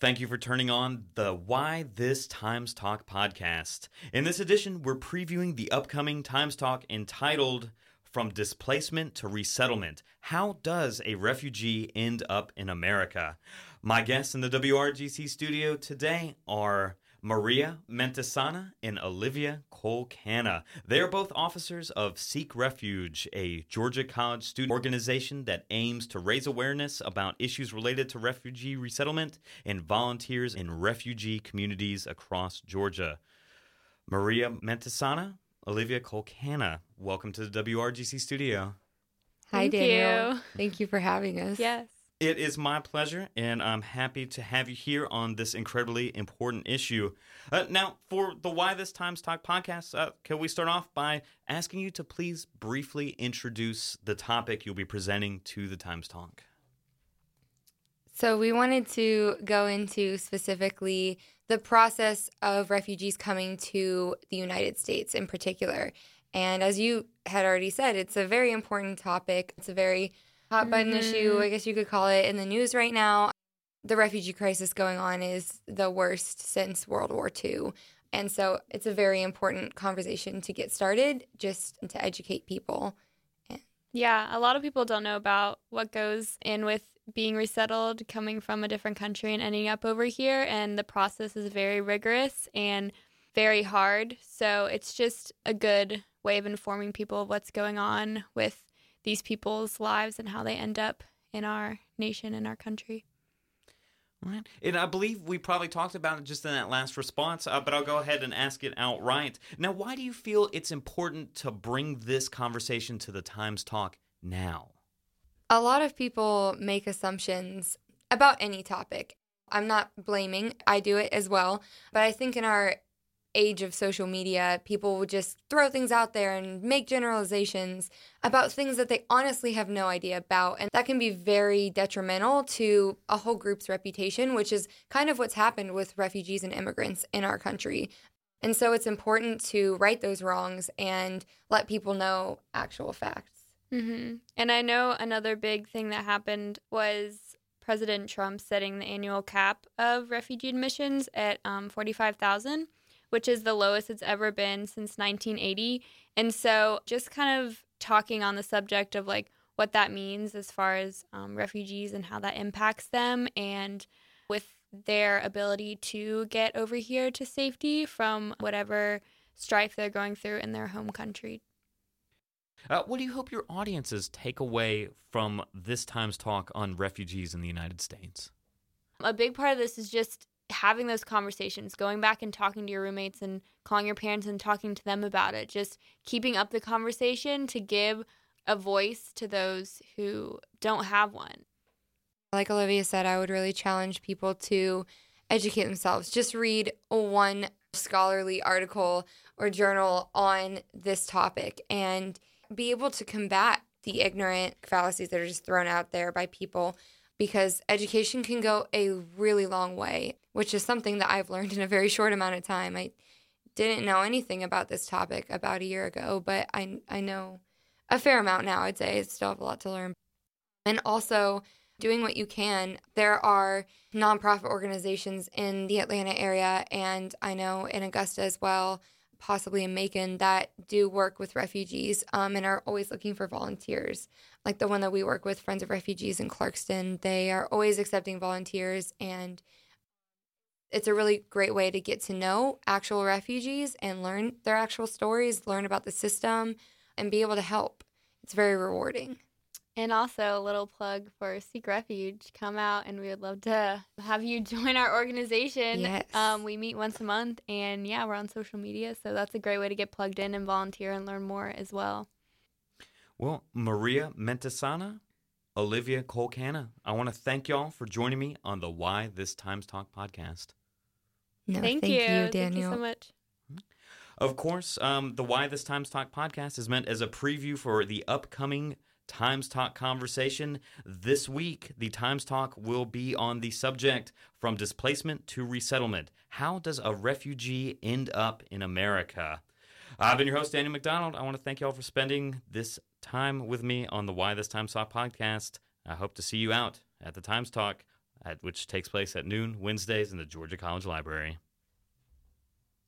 Thank you for turning on the Why This Times Talk podcast. In this edition, we're previewing the upcoming Times Talk entitled From Displacement to Resettlement How Does a Refugee End Up in America? My guests in the WRGC studio today are Maria Mentesana and Olivia Kolkana. They are both officers of Seek Refuge, a Georgia College student organization that aims to raise awareness about issues related to refugee resettlement and volunteers in refugee communities across Georgia. Maria Mentesana, Olivia Kolkana, welcome to the WRGC studio. Hi, Thank Daniel. you. Thank you for having us. Yes. It is my pleasure, and I'm happy to have you here on this incredibly important issue. Uh, now, for the Why This Times Talk podcast, uh, can we start off by asking you to please briefly introduce the topic you'll be presenting to the Times Talk? So, we wanted to go into specifically the process of refugees coming to the United States in particular. And as you had already said, it's a very important topic. It's a very hot button issue, mm-hmm. I guess you could call it, in the news right now. The refugee crisis going on is the worst since World War II. And so it's a very important conversation to get started, just to educate people. Yeah, a lot of people don't know about what goes in with being resettled, coming from a different country and ending up over here. And the process is very rigorous and very hard. So it's just a good way of informing people of what's going on with these people's lives and how they end up in our nation and our country. Right. And I believe we probably talked about it just in that last response, uh, but I'll go ahead and ask it outright. Now, why do you feel it's important to bring this conversation to the Times Talk now? A lot of people make assumptions about any topic. I'm not blaming, I do it as well. But I think in our age of social media, people would just throw things out there and make generalizations about things that they honestly have no idea about. And that can be very detrimental to a whole group's reputation, which is kind of what's happened with refugees and immigrants in our country. And so it's important to right those wrongs and let people know actual facts. hmm And I know another big thing that happened was President Trump setting the annual cap of refugee admissions at um, 45,000, which is the lowest it's ever been since 1980. And so just kind of talking on the subject of like what that means as far as um, refugees and how that impacts them and with their ability to get over here to safety from whatever strife they're going through in their home country. Uh, what do you hope your audiences take away from this time's talk on refugees in the United States? A big part of this is just having those conversations, going back and talking to your roommates and calling your parents and talking to them about it. Just keeping up the conversation to give a voice to those who don't have one. Like Olivia said, I would really challenge people to educate themselves. Just read one scholarly article or journal on this topic and be able to combat the ignorant fallacies that are just thrown out there by people because education can go a really long way, which is something that I've learned in a very short amount of time. I didn't know anything about this topic about a year ago, but I I know a fair amount now. I'd say I still have a lot to learn. And also doing what you can. There are nonprofit organizations in the Atlanta area and I know in Augusta as well, possibly in Macon, that do work with refugees um, and are always looking for volunteers. Like the one that we work with, Friends of Refugees in Clarkston, they are always accepting volunteers and it's a really great way to get to know actual refugees and learn their actual stories, learn about the system, and be able to help. It's very rewarding. And also a little plug for Seek Refuge. Come out and we would love to have you join our organization. Yes. Um, we meet once a month and yeah, we're on social media. So that's a great way to get plugged in and volunteer and learn more as well. Well, Maria Mentesana, Olivia Kolkana, I want to thank y'all for joining me on the Why This Times Talk podcast. No, thank, you. Daniel. Thank you so much. Of course, um, the Why This Times Talk podcast is meant as a preview for the upcoming Times Talk conversation. This week, the Times Talk will be on the subject from displacement to resettlement. How does a refugee end up in America? I've been your host, Daniel McDonald. I want to thank you all for spending this time with me on the Why This Times Talk podcast. I hope to see you out at the Times Talk. at, which takes place at noon Wednesdays in the Georgia College Library.